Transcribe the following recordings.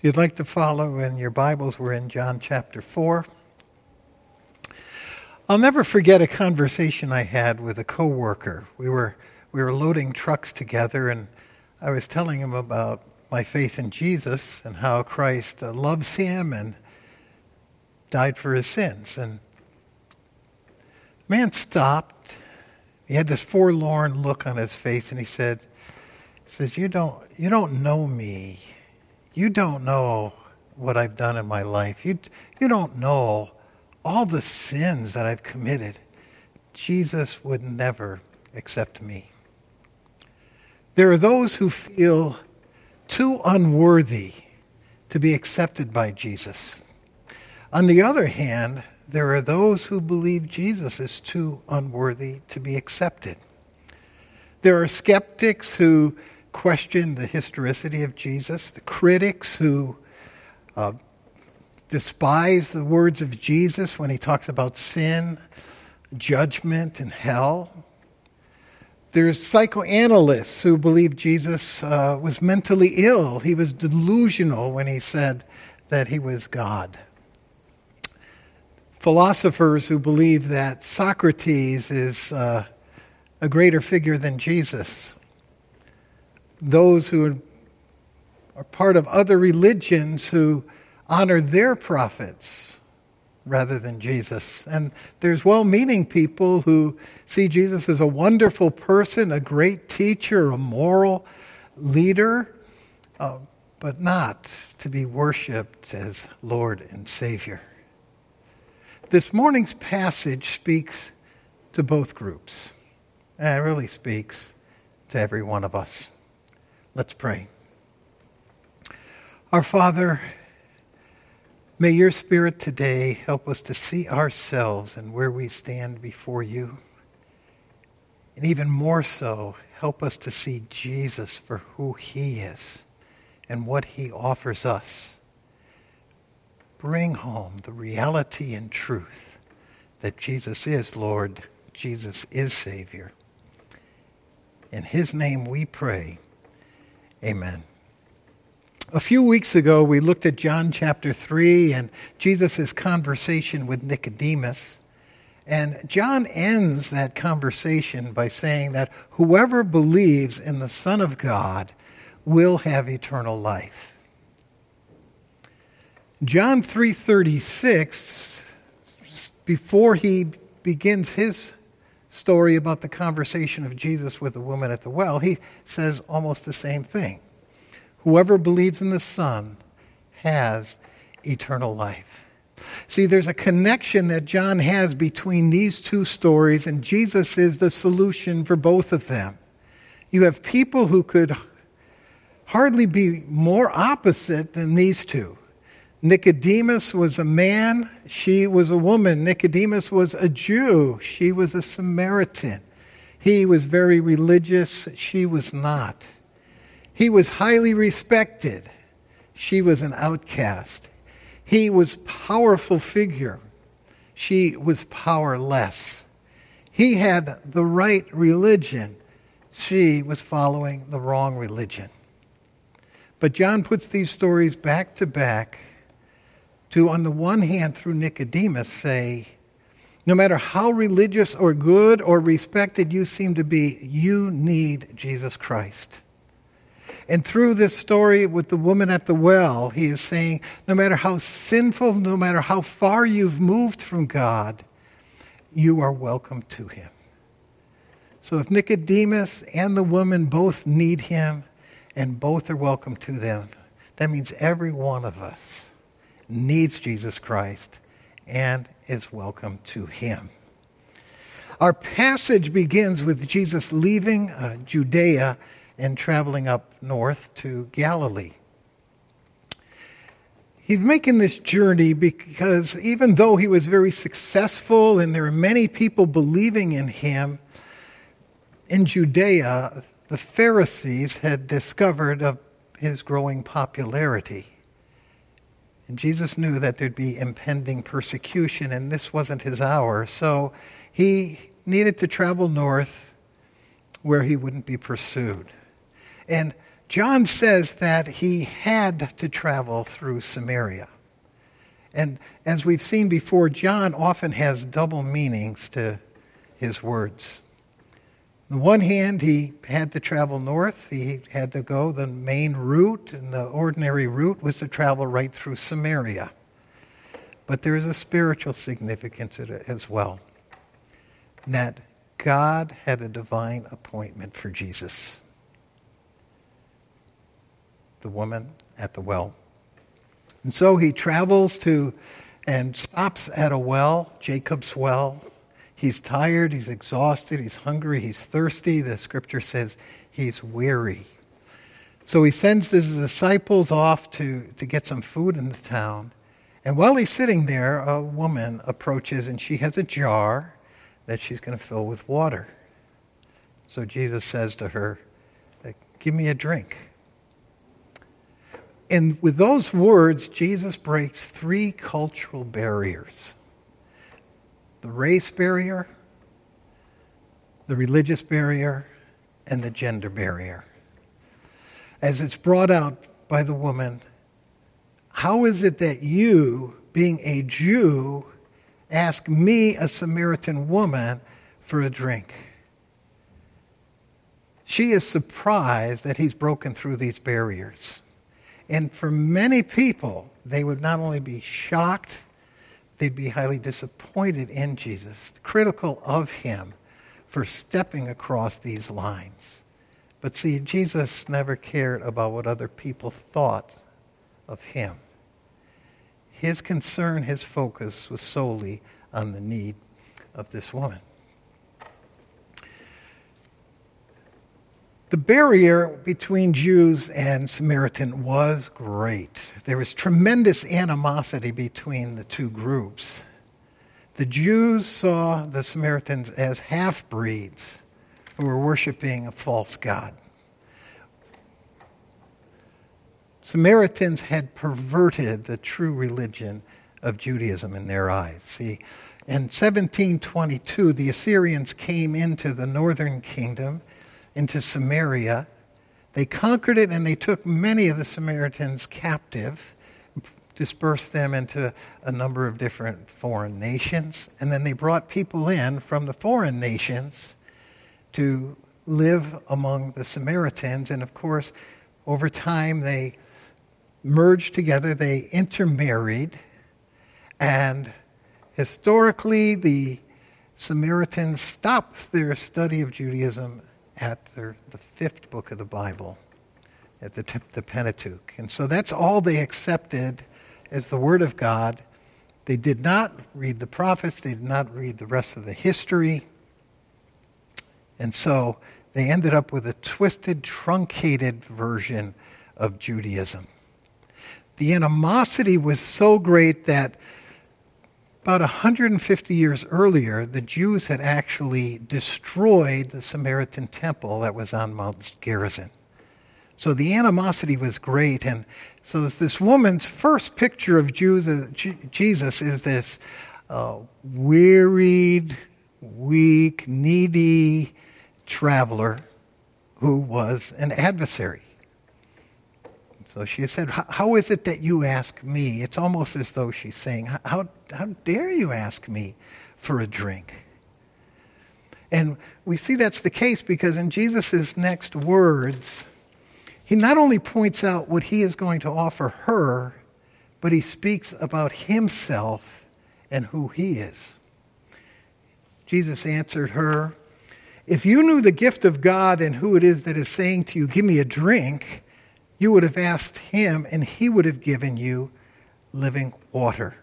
If you'd like to follow in your Bibles, we're in John chapter 4. I'll never forget a conversation I had with a coworker. We were we were loading trucks together and I was telling him about my faith in Jesus and how Christ uh, loves him and died for his sins. And the man stopped. He had this forlorn look on his face and he said, he says, You don't you don't know me. You don't know what I've done in my life. You, you don't know all the sins that I've committed. Jesus would never accept me. There are those who feel too unworthy to be accepted by Jesus. On the other hand, there are those who believe Jesus is too unworthy to be accepted. There are skeptics who question the historicity of Jesus, the critics who uh, despise the words of Jesus when he talks about sin, judgment, and hell. There's psychoanalysts who believe Jesus uh, was mentally ill. He was delusional when he said that he was God. Philosophers who believe that Socrates is uh, a greater figure than Jesus those who are part of other religions who honor their prophets rather than Jesus. And there's well meaning people who see Jesus as a wonderful person, a great teacher, a moral leader, uh, but not to be worshiped as Lord and Savior. This morning's passage speaks to both groups. And it really speaks to every one of us. Let's pray. Our Father, may your Spirit today help us to see ourselves and where we stand before you. And even more so, help us to see Jesus for who he is and what he offers us. Bring home the reality and truth that Jesus is Lord, Jesus is Savior. In his name we pray. Amen. A few weeks ago, we looked at John chapter 3 and Jesus' conversation with Nicodemus. And John ends that conversation by saying that whoever believes in the Son of God will have eternal life. John 3:36 before he begins his story about the conversation of Jesus with the woman at the well, he says almost the same thing. Whoever believes in the Son has eternal life. See, there's a connection that John has between these two stories, and Jesus is the solution for both of them. You have people who could hardly be more opposite than these two. Nicodemus was a man, she was a woman. Nicodemus was a Jew, she was a Samaritan. He was very religious, she was not. He was highly respected, she was an outcast. He was powerful figure, she was powerless. He had the right religion, she was following the wrong religion. But John puts these stories back to back to, on the one hand, through Nicodemus, say, no matter how religious or good or respected you seem to be, you need Jesus Christ. And through this story with the woman at the well, he is saying, no matter how sinful, no matter how far you've moved from God, you are welcome to him. So if Nicodemus and the woman both need him and both are welcome to them, that means every one of us needs Jesus Christ and is welcome to him. Our passage begins with Jesus leaving uh, Judea and traveling up north to Galilee. He's making this journey because even though he was very successful and there are many people believing in him, in Judea, the Pharisees had discovered of his growing popularity. And Jesus knew that there'd be impending persecution, and this wasn't his hour. So he needed to travel north where he wouldn't be pursued. And John says that he had to travel through Samaria. And as we've seen before, John often has double meanings to his words. On the one hand, he had to travel north. He had to go the main route, and the ordinary route was to travel right through Samaria. But there is a spiritual significance as well. That God had a divine appointment for Jesus. The woman at the well. And so he travels to and stops at a well, Jacob's well, He's tired, he's exhausted, he's hungry, he's thirsty. The scripture says he's weary. So he sends his disciples off to, to get some food in the town. And while he's sitting there, a woman approaches and she has a jar that she's going to fill with water. So Jesus says to her, Give me a drink. And with those words, Jesus breaks three cultural barriers the race barrier, the religious barrier, and the gender barrier. As it's brought out by the woman, how is it that you, being a Jew, ask me, a Samaritan woman, for a drink? She is surprised that he's broken through these barriers. And for many people, they would not only be shocked they'd be highly disappointed in Jesus, critical of him for stepping across these lines. But see, Jesus never cared about what other people thought of him. His concern, his focus was solely on the need of this woman. The barrier between Jews and Samaritan was great. There was tremendous animosity between the two groups. The Jews saw the Samaritans as half breeds who were worshiping a false god. Samaritans had perverted the true religion of Judaism in their eyes. See, in 1722, the Assyrians came into the northern kingdom into Samaria. They conquered it and they took many of the Samaritans captive, dispersed them into a number of different foreign nations, and then they brought people in from the foreign nations to live among the Samaritans. And of course, over time they merged together, they intermarried, and historically the Samaritans stopped their study of Judaism at the, the fifth book of the Bible, at the, the Pentateuch. And so that's all they accepted as the Word of God. They did not read the prophets, they did not read the rest of the history. And so they ended up with a twisted, truncated version of Judaism. The animosity was so great that about 150 years earlier, the Jews had actually destroyed the Samaritan temple that was on Mount Gerizim. So the animosity was great. And so this woman's first picture of uh, Jesus is this uh, wearied, weak, needy traveler who was an adversary. So she said, How is it that you ask me? It's almost as though she's saying, How, how dare you ask me for a drink? And we see that's the case because in Jesus' next words, he not only points out what he is going to offer her, but he speaks about himself and who he is. Jesus answered her, If you knew the gift of God and who it is that is saying to you, Give me a drink, you would have asked him, and he would have given you living water.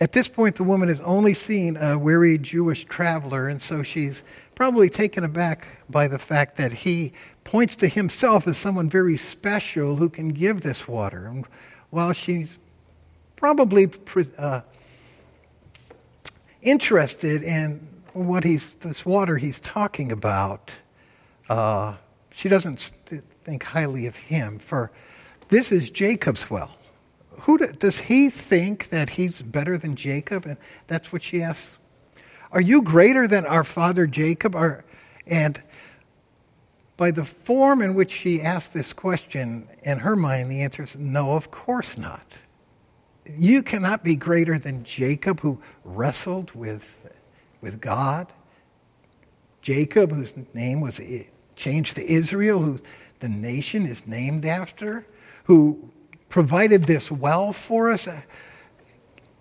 At this point, the woman has only seen a weary Jewish traveler, and so she's probably taken aback by the fact that he points to himself as someone very special who can give this water. And while she's probably uh, interested in what he's this water he's talking about, uh, she doesn't think highly of him, for this is Jacob's well. Who do, does he think that he's better than Jacob? And that's what she asks. Are you greater than our father Jacob? Are, and by the form in which she asked this question, in her mind, the answer is no, of course not. You cannot be greater than Jacob, who wrestled with, with God. Jacob, whose name was eh, changed to Israel, who the nation is named after, who provided this well for us,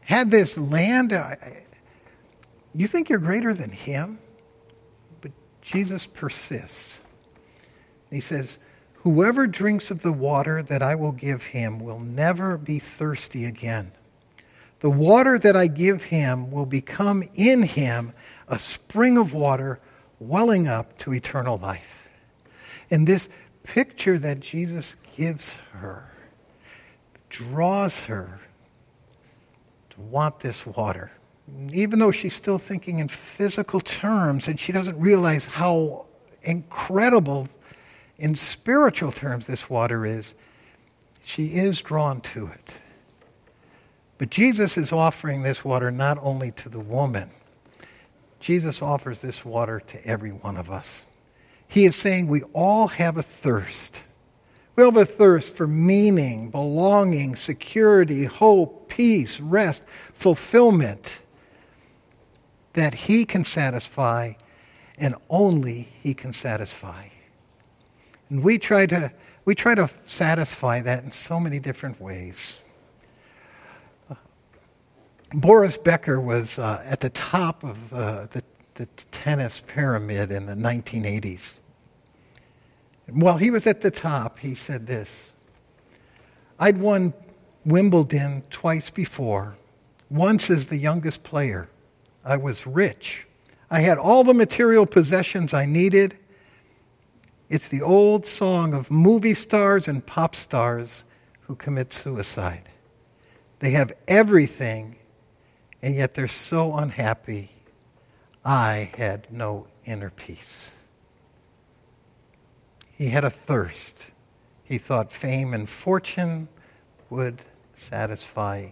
had this land. You think you're greater than him? But Jesus persists. He says, Whoever drinks of the water that I will give him will never be thirsty again. The water that I give him will become in him a spring of water welling up to eternal life. And this picture that Jesus gives her draws her to want this water. Even though she's still thinking in physical terms and she doesn't realize how incredible in spiritual terms this water is, she is drawn to it. But Jesus is offering this water not only to the woman, Jesus offers this water to every one of us. He is saying we all have a thirst. We have a thirst for meaning, belonging, security, hope, peace, rest, fulfillment that He can satisfy and only He can satisfy. And we try to, we try to satisfy that in so many different ways. Boris Becker was uh, at the top of uh, the, the tennis pyramid in the 1980s. While he was at the top, he said this I'd won Wimbledon twice before, once as the youngest player. I was rich. I had all the material possessions I needed, it's the old song of movie stars and pop stars who commit suicide. They have everything, and yet they're so unhappy. I had no inner peace. He had a thirst. He thought fame and fortune would satisfy.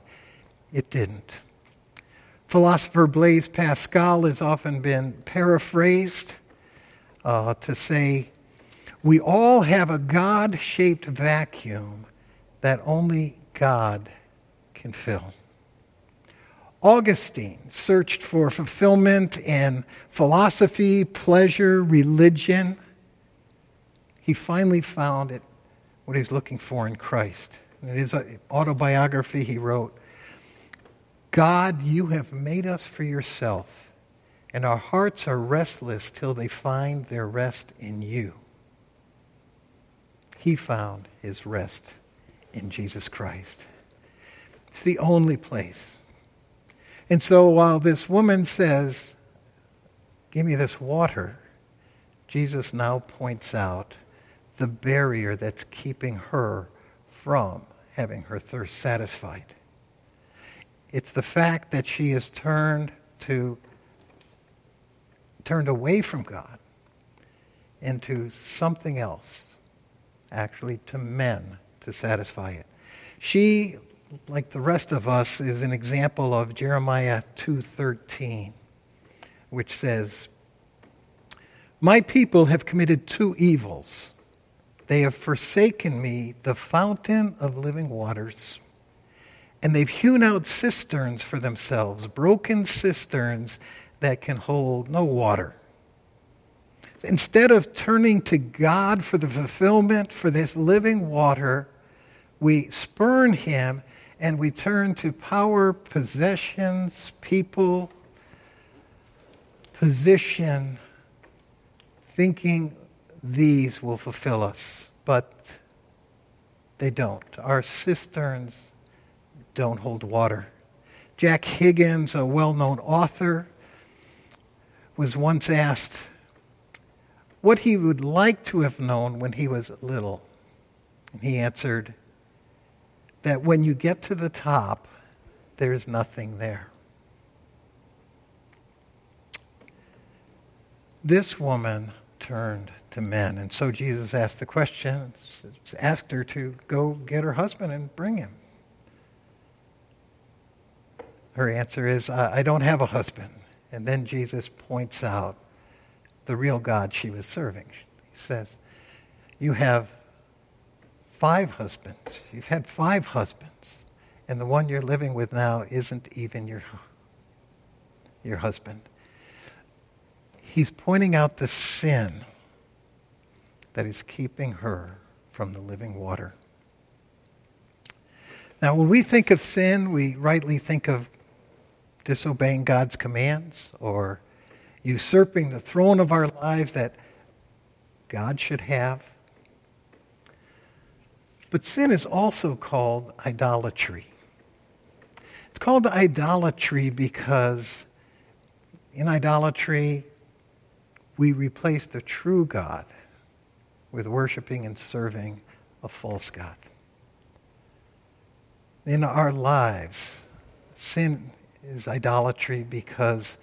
It didn't. Philosopher Blaise Pascal has often been paraphrased uh, to say, we all have a God shaped vacuum that only God can fill. Augustine searched for fulfillment in philosophy, pleasure, religion. He finally found it, what he's looking for in Christ. In his autobiography, he wrote, God, you have made us for yourself, and our hearts are restless till they find their rest in you he found his rest in Jesus Christ. It's the only place. And so while this woman says, Give me this water, Jesus now points out the barrier that's keeping her from having her thirst satisfied. It's the fact that she has turned to turned away from God into something else actually to men to satisfy it. She, like the rest of us, is an example of Jeremiah 2:13, which says, "My people have committed two evils. They have forsaken me, the fountain of living waters." And they've hewn out cisterns for themselves, broken cisterns that can hold no water. Instead of turning to God for the fulfillment for this living water, we spurn Him and we turn to power, possessions, people, position, thinking these will fulfill us. But they don't. Our cisterns don't hold water. Jack Higgins, a well known author, was once asked, what he would like to have known when he was little. And he answered that when you get to the top, there's nothing there. This woman turned to men. And so Jesus asked the question, asked her to go get her husband and bring him. Her answer is, I don't have a husband. And then Jesus points out the real God she was serving. He says, you have five husbands. You've had five husbands, and the one you're living with now isn't even your, your husband. He's pointing out the sin that is keeping her from the living water. Now, when we think of sin, we rightly think of disobeying God's commands or usurping the throne of our lives that God should have. But sin is also called idolatry. It's called idolatry because in idolatry, we replace the true God with worshiping and serving a false God. In our lives, sin is idolatry because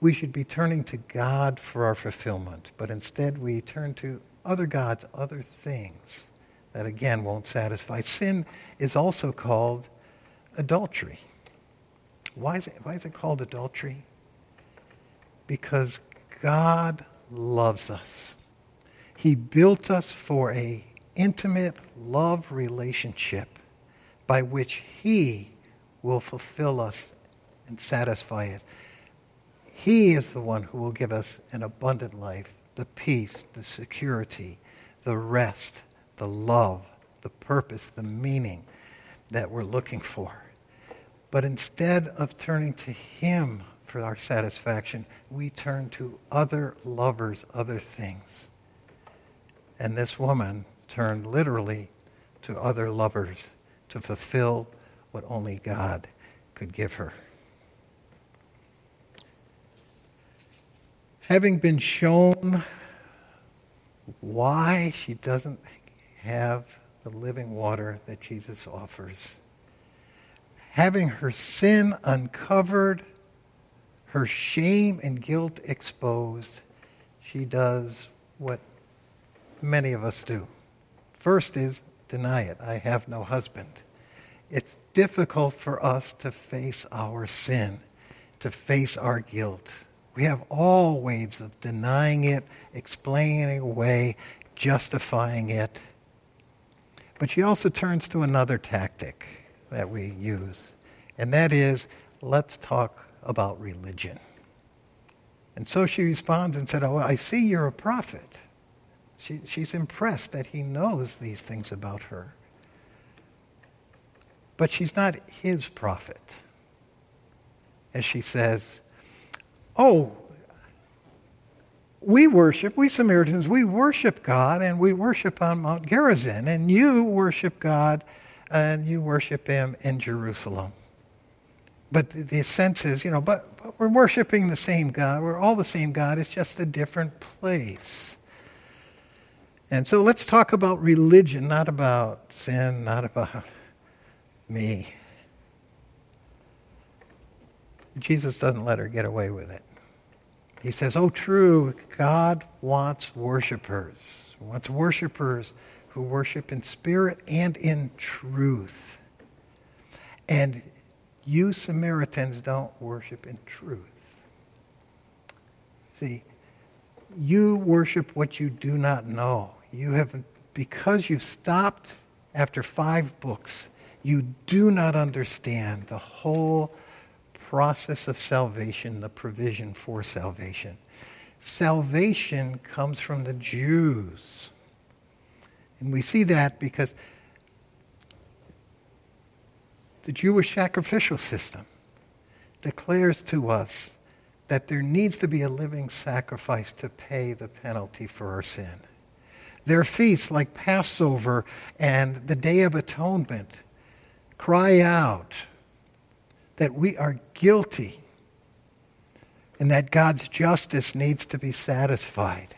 we should be turning to God for our fulfillment, but instead we turn to other gods, other things that again won't satisfy. Sin is also called adultery. Why is it, why is it called adultery? Because God loves us. He built us for a intimate love relationship by which he will fulfill us and satisfy us. He is the one who will give us an abundant life, the peace, the security, the rest, the love, the purpose, the meaning that we're looking for. But instead of turning to Him for our satisfaction, we turn to other lovers, other things. And this woman turned literally to other lovers to fulfill what only God could give her. having been shown why she doesn't have the living water that Jesus offers, having her sin uncovered, her shame and guilt exposed, she does what many of us do. First is deny it. I have no husband. It's difficult for us to face our sin, to face our guilt. We have all ways of denying it, explaining it away, justifying it. But she also turns to another tactic that we use, and that is let's talk about religion. And so she responds and said, Oh, I see you're a prophet. She, she's impressed that he knows these things about her. But she's not his prophet. As she says, oh, we worship, we Samaritans, we worship God and we worship on Mount Gerizim, and you worship God and you worship Him in Jerusalem. But the, the sense is, you know, but, but we're worshiping the same God. We're all the same God. It's just a different place. And so let's talk about religion, not about sin, not about me. Jesus doesn't let her get away with it. He says, Oh, true, God wants worshipers. He wants worshipers who worship in spirit and in truth. And you Samaritans don't worship in truth. See, you worship what you do not know. You have, because you've stopped after five books, you do not understand the whole process of salvation, the provision for salvation. Salvation comes from the Jews. And we see that because the Jewish sacrificial system declares to us that there needs to be a living sacrifice to pay the penalty for our sin. Their feasts, like Passover and the Day of Atonement, cry out that we are guilty and that God's justice needs to be satisfied.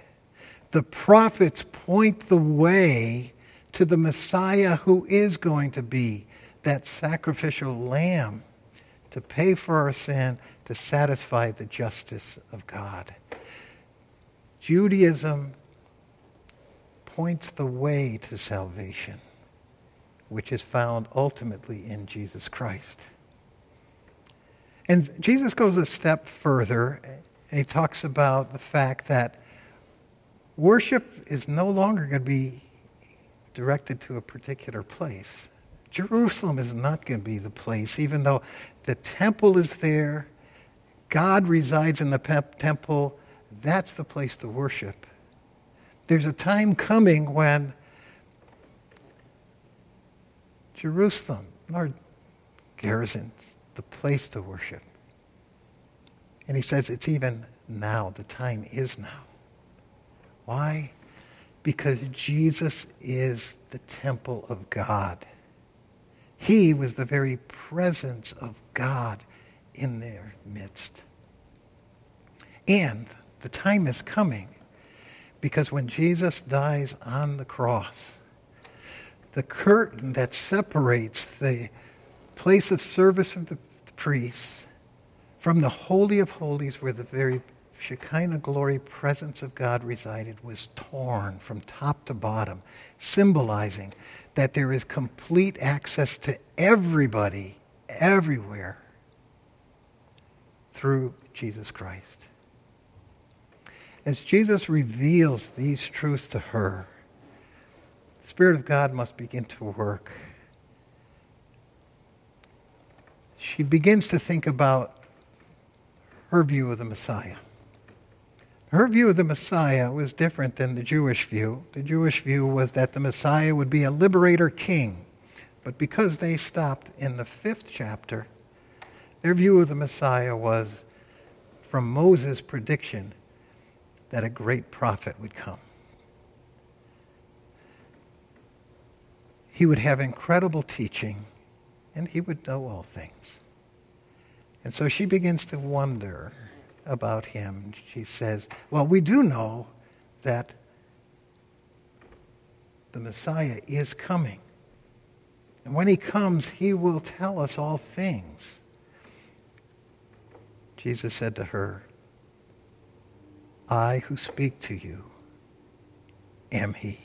The prophets point the way to the Messiah who is going to be that sacrificial lamb to pay for our sin, to satisfy the justice of God. Judaism points the way to salvation, which is found ultimately in Jesus Christ. And Jesus goes a step further. He talks about the fact that worship is no longer going to be directed to a particular place. Jerusalem is not going to be the place, even though the temple is there, God resides in the temple, that's the place to worship. There's a time coming when Jerusalem, Lord, Gerizim's the place to worship. And he says it's even now. The time is now. Why? Because Jesus is the temple of God. He was the very presence of God in their midst. And the time is coming because when Jesus dies on the cross, the curtain that separates the place of service of the priests from the Holy of Holies, where the very Shekinah glory presence of God resided, was torn from top to bottom, symbolizing that there is complete access to everybody, everywhere, through Jesus Christ. As Jesus reveals these truths to her, the Spirit of God must begin to work. She begins to think about her view of the Messiah. Her view of the Messiah was different than the Jewish view. The Jewish view was that the Messiah would be a liberator king. But because they stopped in the fifth chapter, their view of the Messiah was from Moses' prediction that a great prophet would come. He would have incredible teaching, and he would know all things. And so she begins to wonder about him. She says, Well, we do know that the Messiah is coming. And when he comes, he will tell us all things. Jesus said to her, I who speak to you am he.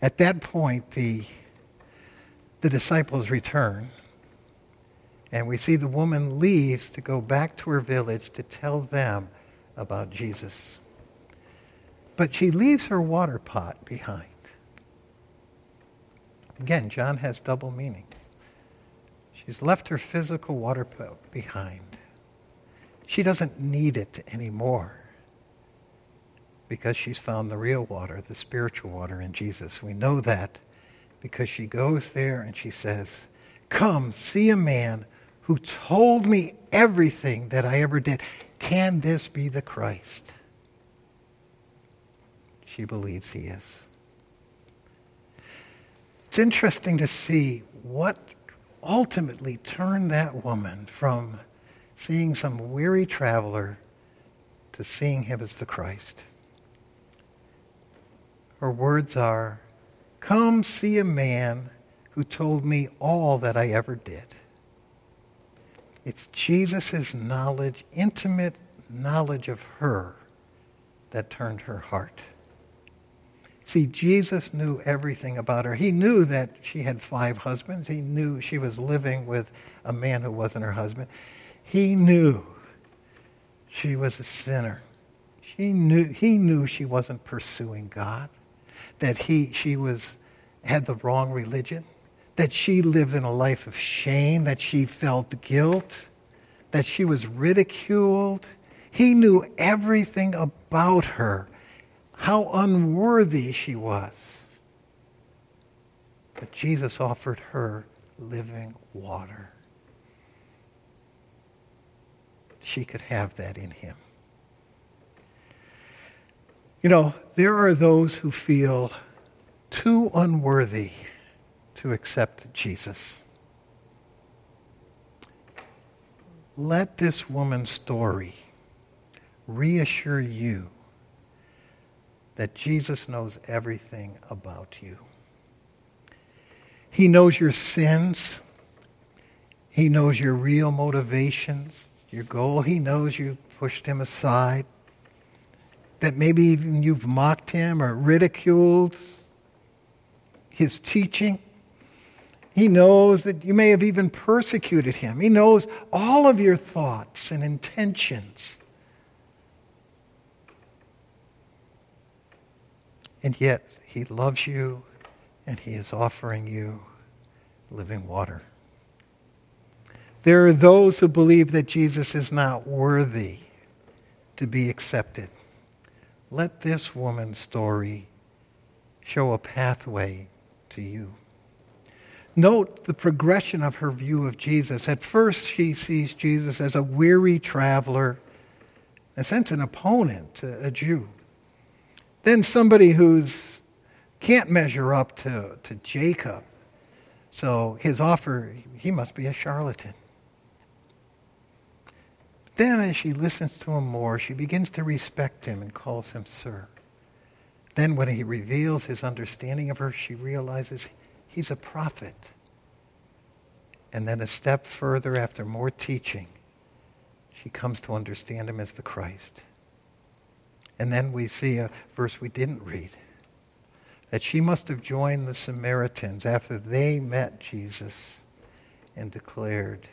At that point, the, the disciples return, and we see the woman leaves to go back to her village to tell them about Jesus. But she leaves her water pot behind. Again, John has double meanings. She's left her physical water pot behind. She doesn't need it anymore because she's found the real water, the spiritual water in Jesus. We know that because she goes there and she says, Come, see a man who told me everything that I ever did. Can this be the Christ? She believes he is. It's interesting to see what ultimately turned that woman from seeing some weary traveler to seeing him as the Christ. Her words are, Come see a man who told me all that I ever did. It's Jesus' knowledge, intimate knowledge of her, that turned her heart. See, Jesus knew everything about her. He knew that she had five husbands. He knew she was living with a man who wasn't her husband. He knew she was a sinner. She knew, he knew she wasn't pursuing God, that he, she was, had the wrong religion, that she lived in a life of shame, that she felt guilt, that she was ridiculed. He knew everything about her, how unworthy she was. But Jesus offered her living water she could have that in him. You know, there are those who feel too unworthy to accept Jesus. Let this woman's story reassure you that Jesus knows everything about you. He knows your sins. He knows your real motivations your goal. He knows you pushed him aside, that maybe even you've mocked him or ridiculed his teaching. He knows that you may have even persecuted him. He knows all of your thoughts and intentions. And yet, he loves you and he is offering you living water. There are those who believe that Jesus is not worthy to be accepted. Let this woman's story show a pathway to you. Note the progression of her view of Jesus. At first, she sees Jesus as a weary traveler, in a sense, an opponent, a Jew. Then somebody who's can't measure up to, to Jacob. So his offer, he must be a charlatan. Then, as she listens to him more, she begins to respect him and calls him sir. Then, when he reveals his understanding of her, she realizes he's a prophet. And then, a step further, after more teaching, she comes to understand him as the Christ. And then we see a verse we didn't read that she must have joined the Samaritans after they met Jesus and declared,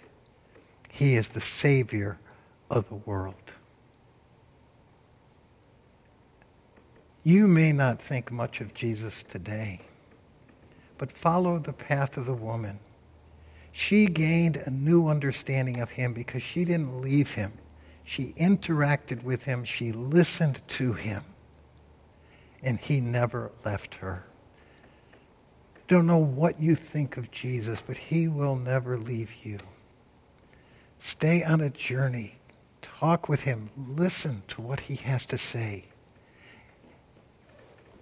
He is the Savior of the world. You may not think much of Jesus today, but follow the path of the woman. She gained a new understanding of him because she didn't leave him. She interacted with him. She listened to him. And he never left her. Don't know what you think of Jesus, but he will never leave you. Stay on a journey. Talk with him. Listen to what he has to say.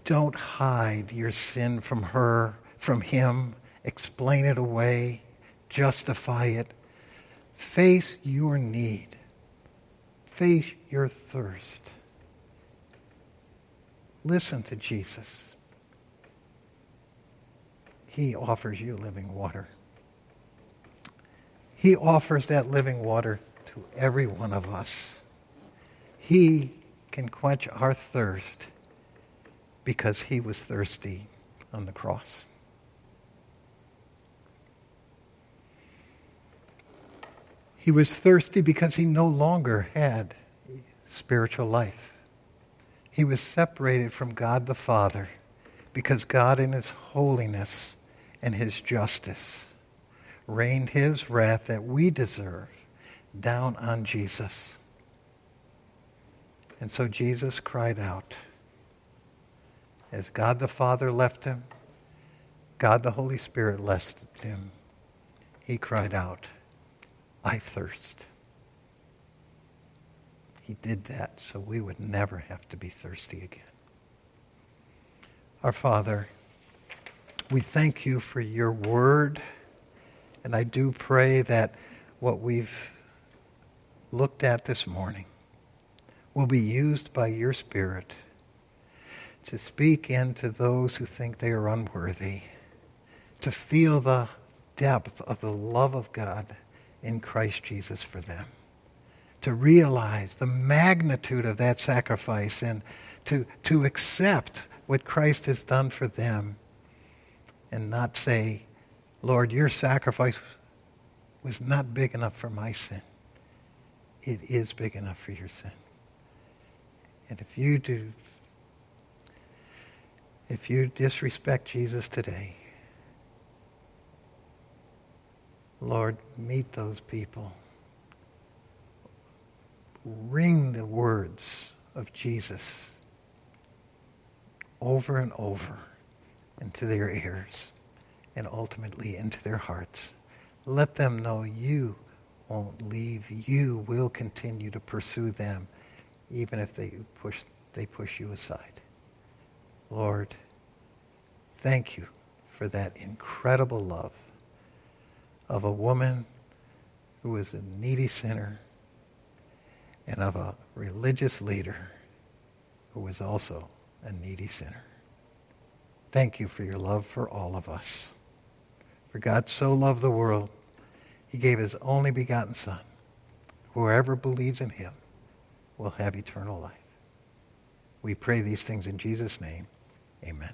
Don't hide your sin from her, from him. Explain it away. Justify it. Face your need. Face your thirst. Listen to Jesus. He offers you living water. He offers that living water to every one of us. He can quench our thirst because he was thirsty on the cross. He was thirsty because he no longer had spiritual life. He was separated from God the Father because God in his holiness and his justice rained his wrath that we deserve down on Jesus. And so Jesus cried out. As God the Father left him, God the Holy Spirit left him. He cried out, I thirst. He did that so we would never have to be thirsty again. Our Father, we thank you for your word, and I do pray that what we've looked at this morning will be used by your Spirit to speak into those who think they are unworthy, to feel the depth of the love of God in Christ Jesus for them, to realize the magnitude of that sacrifice and to, to accept what Christ has done for them and not say, Lord, your sacrifice was not big enough for my sin it is big enough for your sin. And if you do, if you disrespect Jesus today, Lord, meet those people. Ring the words of Jesus over and over into their ears and ultimately into their hearts. Let them know you won't leave. You will continue to pursue them, even if they push, they push you aside. Lord, thank you for that incredible love of a woman who is a needy sinner and of a religious leader who was also a needy sinner. Thank you for your love for all of us. For God so loved the world he gave his only begotten Son. Whoever believes in him will have eternal life. We pray these things in Jesus' name. Amen.